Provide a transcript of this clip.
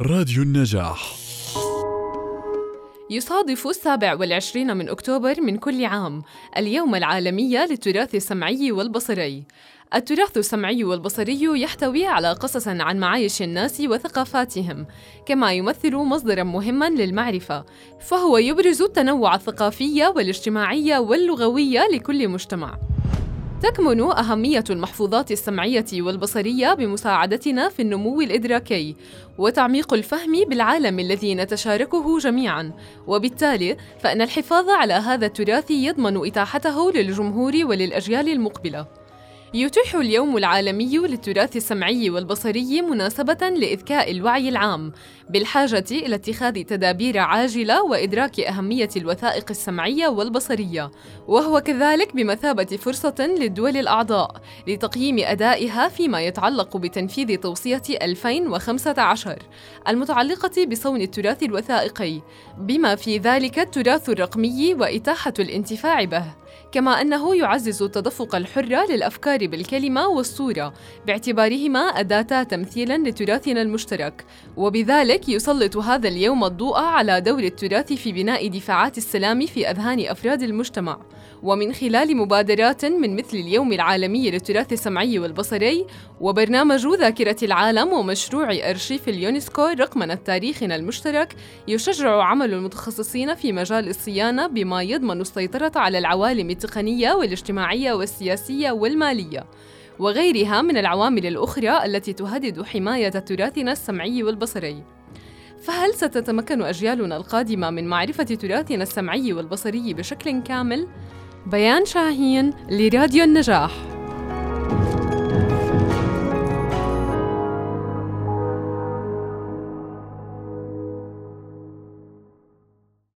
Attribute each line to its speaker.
Speaker 1: راديو النجاح.
Speaker 2: يصادف السابع والعشرين من أكتوبر من كل عام اليوم العالمي للتراث السمعي والبصري. التراث السمعي والبصري يحتوي على قصص عن معايش الناس وثقافاتهم كما يمثل مصدرا مهما للمعرفة فهو يبرز التنوع الثقافي والاجتماعي واللغوي لكل مجتمع. تكمن أهمية المحفوظات السمعية والبصرية بمساعدتنا في النمو الإدراكي وتعميق الفهم بالعالم الذي نتشاركه جميعاً، وبالتالي فإن الحفاظ على هذا التراث يضمن إتاحته للجمهور وللأجيال المقبلة. يتيح اليوم العالمي للتراث السمعي والبصري مناسبة لإذكاء الوعي العام بالحاجة إلى اتخاذ تدابير عاجلة وإدراك أهمية الوثائق السمعية والبصرية، وهو كذلك بمثابة فرصة للدول الأعضاء لتقييم أدائها فيما يتعلق بتنفيذ توصية 2015 المتعلقة بصون التراث الوثائقي، بما في ذلك التراث الرقمي وإتاحة الانتفاع به. كما أنه يعزز التدفق الحر للأفكار بالكلمة والصورة باعتبارهما أداة تمثيلا لتراثنا المشترك. وبذلك يسلط هذا اليوم الضوء على دور التراث في بناء دفاعات السلام في أذهان أفراد المجتمع. ومن خلال مبادرات من مثل اليوم العالمي للتراث السمعي والبصري وبرنامج ذاكرة العالم ومشروع أرشيف اليونسكو رقمنة تاريخنا المشترك يشجع عمل المتخصصين في مجال الصيانة بما يضمن السيطرة على العوالم التقنية والاجتماعية والسياسية والمالية وغيرها من العوامل الأخرى التي تهدد حماية تراثنا السمعي والبصري فهل ستتمكن أجيالنا القادمة من معرفة تراثنا السمعي والبصري بشكل كامل؟ بيان شاهين لراديو النجاح